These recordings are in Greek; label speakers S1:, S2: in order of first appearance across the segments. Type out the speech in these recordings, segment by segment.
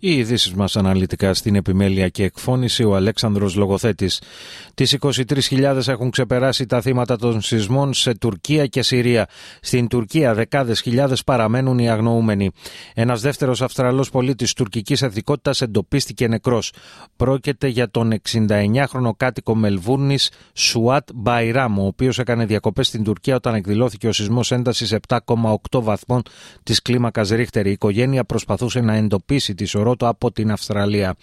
S1: Οι ειδήσεις μας αναλυτικά στην επιμέλεια και εκφώνηση ο Αλέξανδρος Λογοθέτης. Τις 23.000 έχουν ξεπεράσει τα θύματα των σεισμών σε Τουρκία και Συρία. Στην Τουρκία δεκάδες χιλιάδες παραμένουν οι αγνοούμενοι. Ένας δεύτερος Αυστραλός πολίτης τουρκικής εθνικότητας εντοπίστηκε νεκρός. Πρόκειται για τον 69χρονο κάτοικο Μελβούρνης Σουάτ Μπαϊράμ, ο οποίος έκανε διακοπές στην Τουρκία όταν εκδηλώθηκε ο σεισμός έντασης 7,8 βαθμών της κλίμακας Ρίχτερ. Η οικογένεια προσπαθούσε να εντοπίσει τη σωρότο από την Αυστραλία.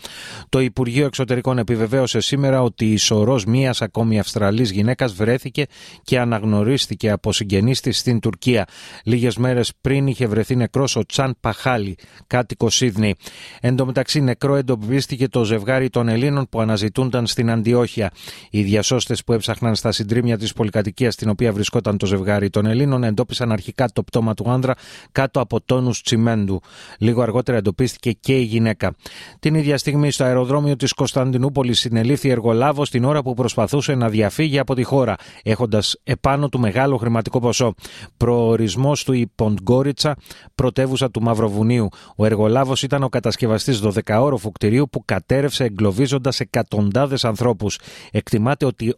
S1: Το Υπουργείο Εξωτερικών επιβεβαίωσε σήμερα ότι η σωρός μίας ακόμη Αυστραλής γυναίκας βρέθηκε και αναγνωρίστηκε από συγγενείς της στην Τουρκία. Λίγες μέρες πριν είχε βρεθεί νεκρός ο Τσάν Παχάλη, κάτοικος Σίδνη. Εν τω μεταξύ, νεκρό εντοπίστηκε το ζευγάρι των Ελλήνων που αναζητούνταν στην Αντιόχεια. Οι διασώστες που έψαχναν στα συντρίμια της πολυκατοικίας στην οποία βρισκόταν το ζευγάρι των Ελλήνων εντόπισαν αρχικά το πτώμα του άνδρα κάτω από τόνους τσιμέντου. Λίγο αργότερα εντοπίστηκε και η γυναίκα. Την ίδια στιγμή στο αεροδρόμιο της Κωνσταντινούπολης συνελήφθη εργολάβος την ώρα που προσπαθούσε να διαφύγει από τη χώρα, έχοντας επάνω του μεγάλο χρηματικό ποσό. Προορισμός του η Ποντγκόριτσα, πρωτεύουσα του Μαυροβουνίου. Ο εργολάβος ήταν ο κατασκευαστής 12όροφου κτηρίου που κατέρευσε εγκλωβίζοντας εκατοντάδες ανθρώπους. Εκτιμάται ότι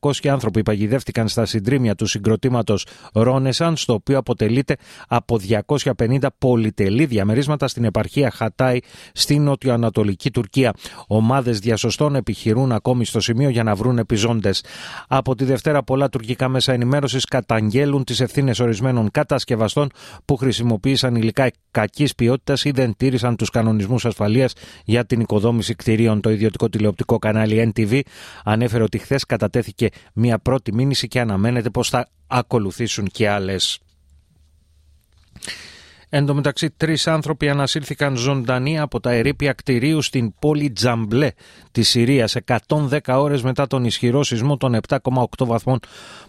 S1: 800 άνθρωποι παγιδεύτηκαν στα συντρίμια του συγκροτήματος Ρόνεσαν, το οποίο αποτελείται από 250 πολυτελή διαμερίσματα στην επαρχία Χατάι στην νοτιοανατολική Τουρκία. Ομάδες διασωστών επιχειρούν ακόμη στο σημείο για να βρουν επιζώντες. Από τη Δευτέρα, πολλά τουρκικά μέσα ενημέρωσης καταγγέλουν τις ευθύνες ορισμένων κατασκευαστών που χρησιμοποίησαν υλικά κακής ποιότητας ή δεν τήρησαν τους κανονισμούς ασφαλείας για την οικοδόμηση κτηρίων. Το ιδιωτικό τηλεοπτικό κανάλι NTV ανέφερε ότι χθες κατατέθηκε μια πρώτη μήνυση και αναμένεται πως θα ακολουθήσουν και άλλες. Εν τω μεταξύ, τρεις άνθρωποι ανασύρθηκαν ζωντανοί από τα ερήπια κτηρίου στην πόλη Τζαμπλέ της Συρίας 110 ώρες μετά τον ισχυρό σεισμό των 7,8 βαθμών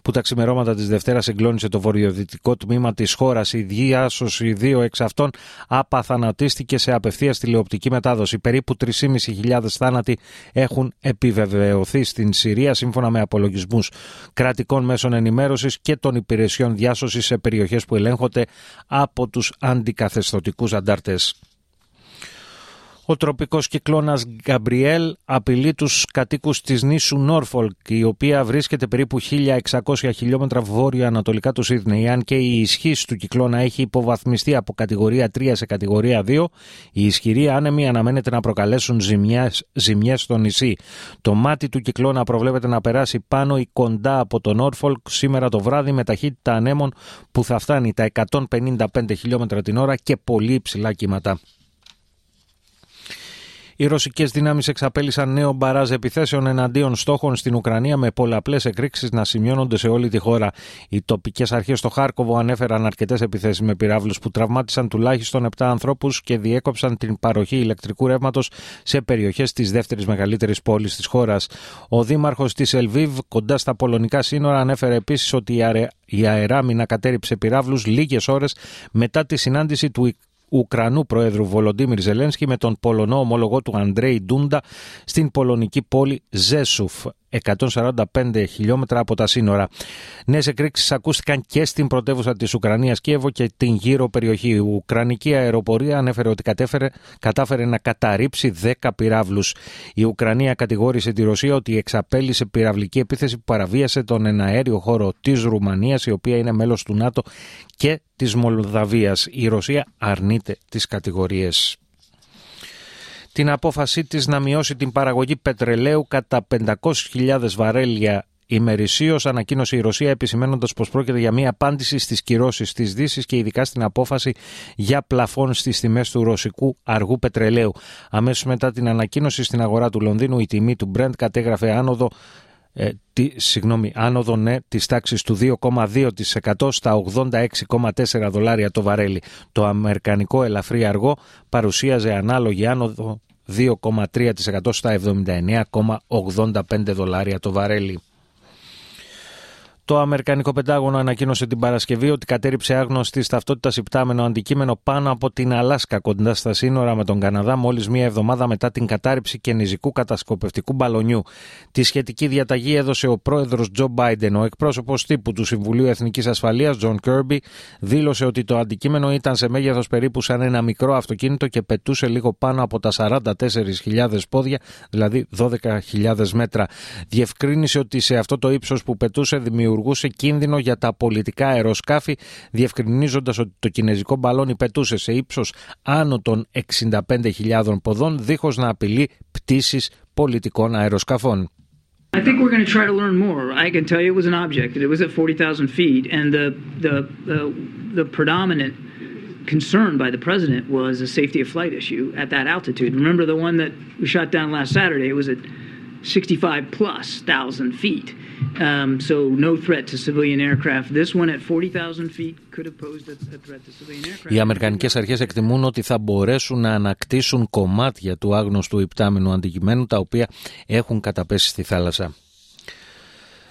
S1: που τα ξημερώματα της Δευτέρας συγκλώνησε το βορειοδυτικό τμήμα της χώρας. Η διάσωση δύο εξ αυτών απαθανατίστηκε σε απευθείας τηλεοπτική μετάδοση. Περίπου 3.500 θάνατοι έχουν επιβεβαιωθεί στην Συρία σύμφωνα με απολογισμούς κρατικών μέσων ενημέρωσης και των υπηρεσιών διάσωσης σε περιοχές που ελέγχονται από τους αντικαθεστωτικούς αντάρτες. Ο τροπικός κυκλώνας Γκαμπριέλ απειλεί τους κατοίκους της νήσου Νόρφολκ, η οποία βρίσκεται περίπου 1600 χιλιόμετρα βόρειο-ανατολικά του Σίδνεϊ. Αν και η ισχύς του κυκλώνα έχει υποβαθμιστεί από κατηγορία 3 σε κατηγορία 2, οι ισχυροί άνεμοι αναμένεται να προκαλέσουν ζημιές, ζημιές στο νησί. Το μάτι του κυκλώνα προβλέπεται να περάσει πάνω ή κοντά από το Νόρφολκ σήμερα το βράδυ με ταχύτητα ανέμων που θα φτάνει τα 155 χιλιόμετρα την ώρα και πολύ υψηλά κύματα. Οι ρωσικές δυνάμεις εξαπέλυσαν νέο μπαράζ επιθέσεων εναντίον στόχων στην Ουκρανία με πολλαπλές εκρήξεις να σημειώνονται σε όλη τη χώρα. Οι τοπικές αρχές στο Χάρκοβο ανέφεραν αρκετές επιθέσεις με πυράβλους που τραυμάτισαν τουλάχιστον 7 ανθρώπους και διέκοψαν την παροχή ηλεκτρικού ρεύματος σε περιοχές της δεύτερης μεγαλύτερης πόλης της χώρας. Ο δήμαρχος της Ελβίβ, κοντά στα πολωνικά σύνορα, ανέφερε επίσης ότι η αεράμινα κατέριψε πυράβλους λίγες ώρες μετά τη συνάντηση του Ουκρανού Προέδρου Βολοντίμιρ Ζελένσκι με τον Πολωνό ομολογό του Αντρέι Ντούντα στην πολωνική πόλη Ζέσουφ. 145 χιλιόμετρα από τα σύνορα. Νέες εκρήξεις ακούστηκαν και στην πρωτεύουσα της Ουκρανίας Κίεβο και την γύρω περιοχή. Η Ουκρανική αεροπορία ανέφερε ότι κατέφερε, κατάφερε να καταρρύψει 10 πυράβλους. Η Ουκρανία κατηγόρησε τη Ρωσία ότι εξαπέλυσε πυραυλική επίθεση που παραβίασε τον εναέριο χώρο της Ρουμανίας, η οποία είναι μέλος του ΝΑΤΟ και της Μολδαβίας. Η Ρωσία αρνείται τις κατηγορίες την απόφασή της να μειώσει την παραγωγή πετρελαίου κατά 500.000 βαρέλια ημερησίως, ανακοίνωσε η Ρωσία επισημένοντας πως πρόκειται για μια απάντηση στις κυρώσεις της Δύσης και ειδικά στην απόφαση για πλαφών στις τιμές του ρωσικού αργού πετρελαίου. Αμέσως μετά την ανακοίνωση στην αγορά του Λονδίνου, η τιμή του Brent κατέγραφε άνοδο ε, τη, συγγνώμη, άνοδο ναι, της τάξης του 2,2% στα 86,4 δολάρια το βαρέλι. Το αμερικανικό ελαφρύ αργό παρουσίαζε ανάλογη άνοδο 2,3% στα 79,85 δολάρια το βαρέλι. Το Αμερικανικό Πεντάγωνο ανακοίνωσε την Παρασκευή ότι κατέριψε άγνωστη ταυτότητας υπτάμενο αντικείμενο πάνω από την Αλάσκα κοντά στα σύνορα με τον Καναδά, μόλις μία εβδομάδα μετά την κατάρριψη κενιζικού κατασκοπευτικού μπαλονιού. Τη σχετική διαταγή έδωσε ο πρόεδρος Τζο Μπάιντεν. Ο εκπρόσωπος τύπου του Συμβουλίου Εθνικής Ασφαλείας, Τζον Κέρμπι, δήλωσε ότι το αντικείμενο ήταν σε μέγεθος περίπου σαν ένα μικρό αυτοκίνητο και πετούσε λίγο πάνω από τα 44.000 πόδια, δηλαδή 12.000 μέτρα. Διευκρίνησε ότι σε αυτό το ύψος που πετούσε δημιουργούσε δημιουργούσε κίνδυνο για τα πολιτικά αεροσκάφη, διευκρινίζοντας ότι το κινέζικο μπαλόνι πετούσε σε ύψο άνω των 65.000 ποδών, δίχω να απειλεί πτήσει πολιτικών αεροσκαφών. I think we're going to try to learn more. I can tell you it was an object. It was at 40,000 feet, and the the the, the predominant concern by the president was a safety of flight issue at that altitude. Remember the one that we shot down last Saturday? It was at 65 plus thousand feet. Um, so no threat to civilian aircraft. This one at 40,000 feet could have posed a, threat to civilian aircraft. Οι Αμερικανικές αρχές εκτιμούν ότι θα μπορέσουν να ανακτήσουν κομμάτια του άγνωστου υπτάμενου αντικειμένου τα οποία έχουν καταπέσει στη θάλασσα.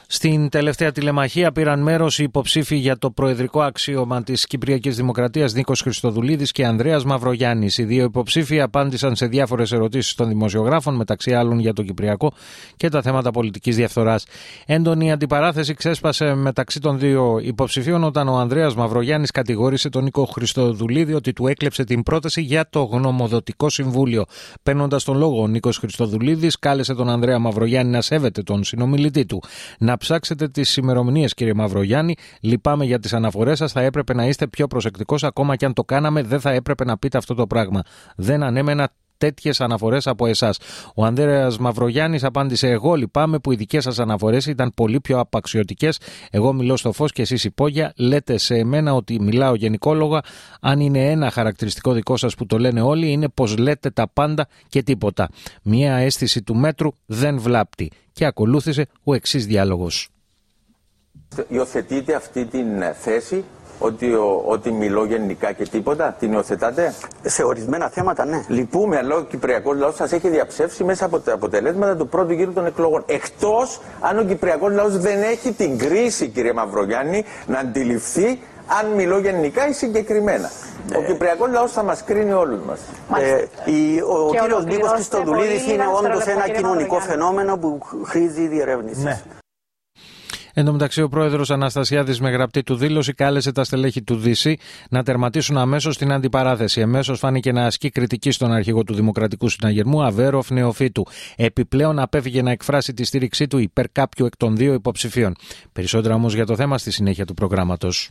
S1: Στην τελευταία τηλεμαχία πήραν μέρος οι υποψήφοι για το προεδρικό αξίωμα της Κυπριακής Δημοκρατίας Νίκος Χριστοδουλίδης και Ανδρέας Μαυρογιάννης. Οι δύο υποψήφοι απάντησαν σε διάφορες ερωτήσεις των δημοσιογράφων, μεταξύ άλλων για το Κυπριακό και τα θέματα πολιτικής διαφθοράς. Έντονη αντιπαράθεση ξέσπασε μεταξύ των δύο υποψηφίων όταν ο Ανδρέας Μαυρογιάννης κατηγόρησε τον Νίκο Χριστοδουλίδη ότι του έκλεψε την πρόταση για το γνωμοδοτικό συμβούλιο. Παίρνοντας τον λόγο, ο Νίκος Χριστοδουλίδης κάλεσε τον Ανδρέα Μαυρογιάννη να σέβεται τον συνομιλητή του. Να ψάξετε τις ημερομηνίες, κύριε Μαυρογιάννη. Λυπάμαι για τις αναφορές σας. Θα έπρεπε να είστε πιο προσεκτικός. Ακόμα και αν το κάναμε, δεν θα έπρεπε να πείτε αυτό το πράγμα. Δεν ανέμενα τέτοιες αναφορές από εσάς. Ο Ανδρέας Μαυρογιάννης απάντησε: Εγώ λυπάμαι που οι δικές σας αναφορές ήταν πολύ πιο απαξιωτικές. Εγώ μιλώ στο φως και εσείς υπόγεια. Λέτε σε εμένα ότι μιλάω γενικόλογα. Αν είναι ένα χαρακτηριστικό δικό σας που το λένε όλοι, είναι πως λέτε τα πάντα και τίποτα. Μία αίσθηση του μέτρου δεν βλάπτει και ακολούθησε ο εξής διάλογος.
S2: Υιοθετείτε αυτή την θέση ότι, ο, ότι μιλώ γενικά και τίποτα, την υιοθετάτε;
S3: Σε ορισμένα θέματα, ναι.
S2: Λυπούμε, αλλά ο Κυπριακός λαός σας έχει διαψεύσει μέσα από τα αποτελέσματα του πρώτου γύρου των εκλογών. Εκτός αν ο Κυπριακός λαός δεν έχει την κρίση, κύριε Μαυρογιάννη, να αντιληφθεί αν μιλώ γενικά ή συγκεκριμένα. Ο ναι. Κυπριακός λαός θα μας κρίνει όλους μας.
S3: Ε, ο κύριος Νίκο Χριστοδουλίδης είναι όντως ένα κοινωνικό φαινόμενο που χρήζει διερεύνηση. Ναι.
S1: Εν τω μεταξύ, ο πρόεδρος Αναστασιάδης με γραπτή του δήλωση κάλεσε τα στελέχη του Δύση να τερματίσουν αμέσως την αντιπαράθεση. Εμέσως φάνηκε να ασκεί κριτική στον αρχηγό του Δημοκρατικού Συναγερμού, Αβέροφ Νεοφίτου. Επιπλέον απέφυγε να εκφράσει τη στήριξή του υπέρ κάποιου εκ των δύο υποψηφίων. Περισσότερα όμως για το θέμα στη συνέχεια του προγράμματος.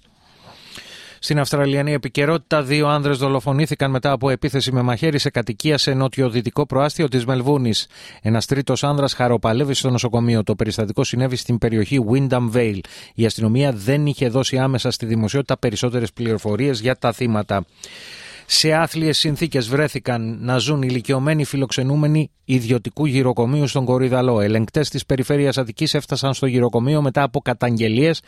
S1: Στην Αυστραλιανή επικαιρότητα, δύο άνδρες δολοφονήθηκαν μετά από επίθεση με μαχαίρι σε κατοικία σε νοτιοδυτικό προάστιο της Μελβούνης. Ένας τρίτος άνδρας χαροπαλεύει στο νοσοκομείο. Το περιστατικό συνέβη στην περιοχή Windham Vale. Η αστυνομία δεν είχε δώσει άμεσα στη δημοσιότητα περισσότερες πληροφορίες για τα θύματα. Σε άθλιες συνθήκες βρέθηκαν να ζουν ηλικιωμένοι φιλοξενούμενοι ιδιωτικού γυροκομείου στον Κορυδαλό. Ελεγκτές της περιφέρειας Αττικής έφτασαν στο γυροκομείο μετά από καταγγελίες,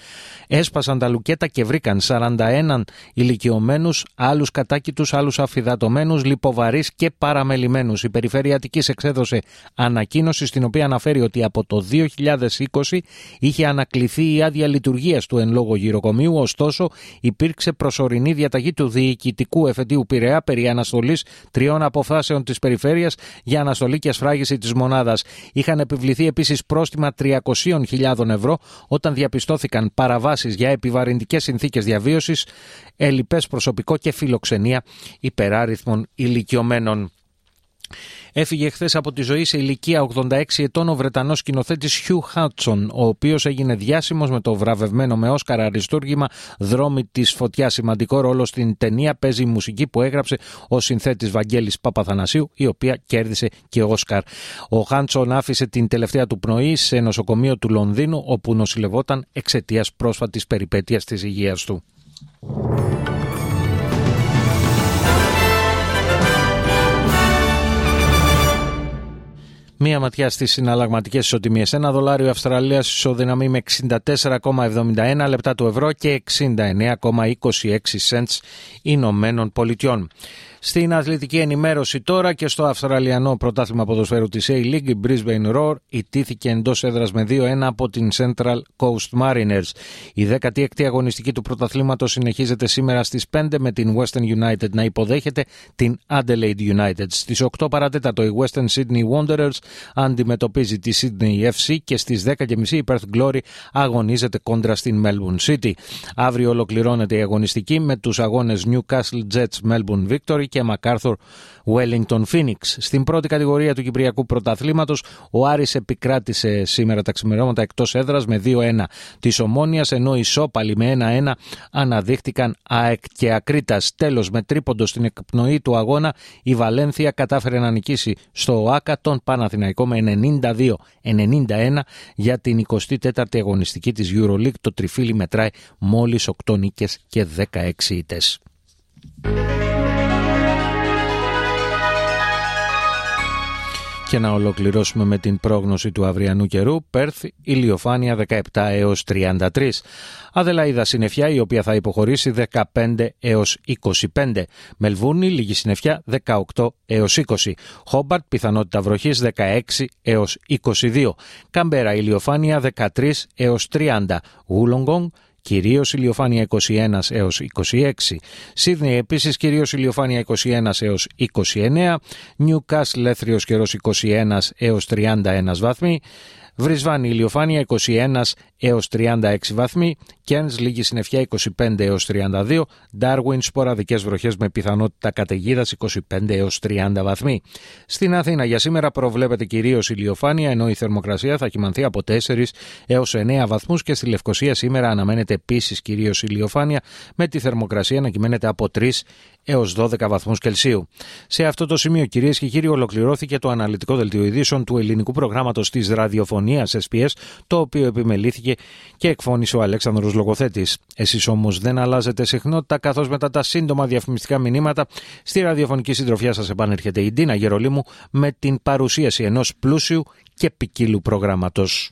S1: έσπασαν τα λουκέτα και βρήκαν 41 ηλικιωμένους, άλλους κατάκητους, άλλους αφιδατωμένους, λιποβαρείς και παραμελημένους. Η περιφέρεια Αττικής εξέδωσε ανακοίνωση στην οποία αναφέρει ότι από το 2020 είχε ανακληθεί η άδεια λειτουργίας του εν λόγω γυροκομείου, ωστόσο υπήρξε προσωρινή διαταγή του διοικητικού εφετείου Πειραιά περί αναστολής τριών αποφάσεων της περιφέρειας για αναστολή και ασφράγιση της μονάδας. Είχαν επιβληθεί επίσης πρόστιμα 300.000 ευρώ όταν διαπιστώθηκαν παραβάσεις για επιβαρυντικές συνθήκες διαβίωσης, ελλειπές προσωπικό και φιλοξενία υπεράριθμων ηλικιωμένων. Έφυγε χθε από τη ζωή σε ηλικία 86 ετών ο Βρετανός σκηνοθέτης Χιου Χάτσον, ο οποίος έγινε διάσημος με το βραβευμένο με Όσκαρα αριστούργημα Δρόμοι της Φωτιάς. Σημαντικό ρόλο στην ταινία παίζει η μουσική που έγραψε ο συνθέτης Βαγγέλης Παπαθανασίου, η οποία κέρδισε και Όσκαρ. Ο Χάτσον άφησε την τελευταία του πνοή σε νοσοκομείο του Λονδίνου, όπου νοσηλευόταν εξαιτίας πρόσφατης περιπέτειας της υγείας του. Μία ματιά στις συναλλαγματικές ισοτιμίες. Ένα δολάριο Αυστραλία ισοδυναμεί με 64,71 λεπτά του ευρώ και 69,26 cents Ηνωμένων Πολιτειών. Στην αθλητική ενημέρωση τώρα και στο Αυστραλιανό πρωτάθλημα ποδοσφαίρου της A-League, η Brisbane Roar ιτήθηκε εντός έδρας με 2-1 από την Central Coast Mariners. Η 16η αγωνιστική του πρωταθλήματος συνεχίζεται σήμερα στις 5 με την Western United να υποδέχεται την Adelaide United. Στις 8 παρατέτατο η Western Sydney Wanderers αντιμετωπίζει τη Sydney FC και στις 10.30 η Perth Glory αγωνίζεται κόντρα στην Melbourne City. Αύριο ολοκληρώνεται η αγωνιστική με τους αγώνες Newcastle Jets Melbourne Victory και MacArthur Wellington Phoenix. Στην πρώτη κατηγορία του Κυπριακού Πρωταθλήματος, ο Άρης επικράτησε σήμερα τα ξημερώματα εκτός έδρας με 2-1 της Ομόνιας, ενώ οι Σόπαλοι με 1-1 αναδείχτηκαν ΑΕΚ και Ακρίτας. Τέλος, με τρίποντο στην εκπνοή του αγώνα, η Βαλένθια κατάφερε να νικήσει στο ΟΑΚΑ τον Παναθηναϊκό με 92-91 για την 24η αγωνιστική της EuroLeague. Το τριφύλι μετράει μόλις 8 νίκες και 16 ήτες. Και να ολοκληρώσουμε με την πρόγνωση του αυριανού καιρού. Πέρθ, ηλιοφάνεια 17 έως 33. Αδελαίδα συννεφιά η οποία θα υποχωρήσει 15 έως 25. Μελβούνι λίγη συννεφιά 18 έως 20. Χόμπαρτ πιθανότητα βροχής 16 έως 22. Καμπέρα ηλιοφάνεια 13 έως 30. Γούλογκονγκ Κυρίως ηλιοφάνεια 21 έως 26. Σίδνεϊ επίσης κυρίως ηλιοφάνεια 21 έως 29. Νιουκάσλ Λέθριος καιρός 21 έως 31 βαθμοί. Βρισβάνη ηλιοφάνεια 21 έως 36 βαθμοί, Κένς λίγη συννεφιά 25 έως 32, Ντάρουιν σποραδικές βροχές με πιθανότητα καταιγίδας 25 έως 30 βαθμοί. Στην Αθήνα για σήμερα προβλέπεται κυρίως ηλιοφάνεια ενώ η θερμοκρασία θα κοιμανθεί από 4 έως 9 βαθμούς και στη Λευκοσία σήμερα αναμένεται επίσης κυρίως ηλιοφάνεια με τη θερμοκρασία να κυμαίνεται από 3 έως 12 βαθμούς Κελσίου. Σε αυτό το σημείο κυρίες και κύριοι ολοκληρώθηκε το αναλυτικό δελτίο ειδήσεων του ελληνικού προγράμματος της ραδιοφωνίας SPS το οποίο επιμελήθηκε και εκφώνησε ο Αλέξανδρος Λογοθέτης. Εσείς όμως δεν αλλάζετε συχνότητα καθώς μετά τα σύντομα διαφημιστικά μηνύματα στη ραδιοφωνική συντροφιά σας επανέρχεται η Ντίνα Γερολίμου με την παρουσίαση ενός πλούσιου και ποικίλου προγράμματος.